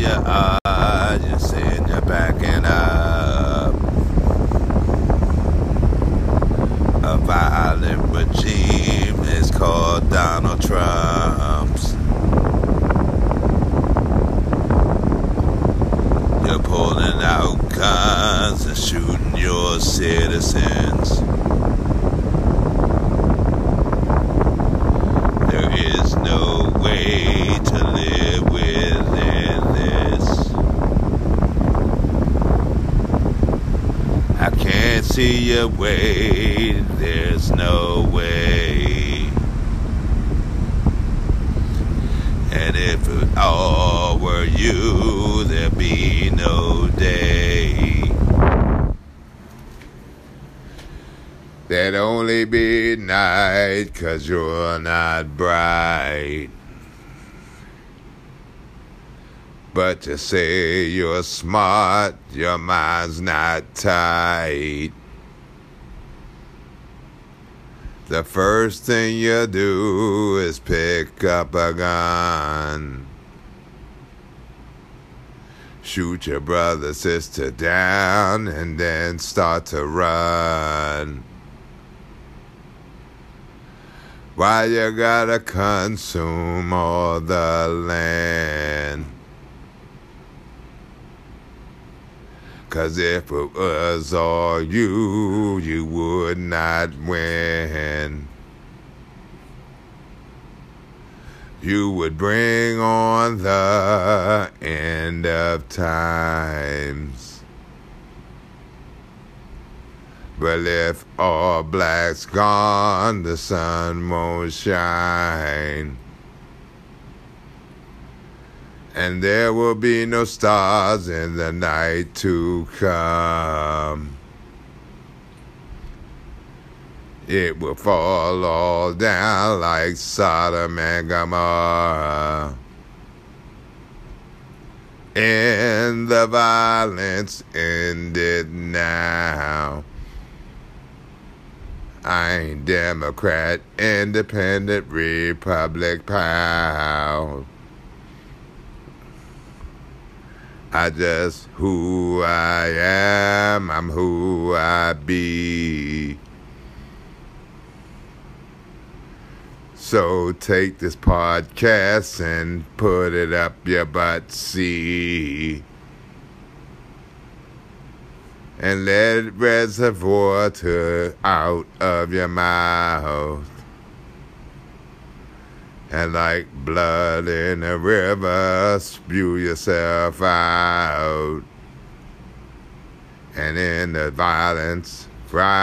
You're just in your back and up. A violent regime is called Donald Trump. See a way, there's no way. And if it all were you, there'd be no day. There'd only be night, cause you're not bright. But to say you're smart, your mind's not tight. The first thing you do is pick up a gun. Shoot your brother, sister down, and then start to run. Why you gotta consume all the land? Cause if it was all you, you would not win. You would bring on the end of times. But if all black's gone, the sun won't shine. And there will be no stars in the night to come. It will fall all down like Sodom and Gomorrah. And the violence ended now. I ain't Democrat, independent, Republic proud. I just who I am, I'm who I be. So take this podcast and put it up your butt, see. And let it reservoir to out of your mouth. And like blood in a river, spew yourself out. And in the violence, fry.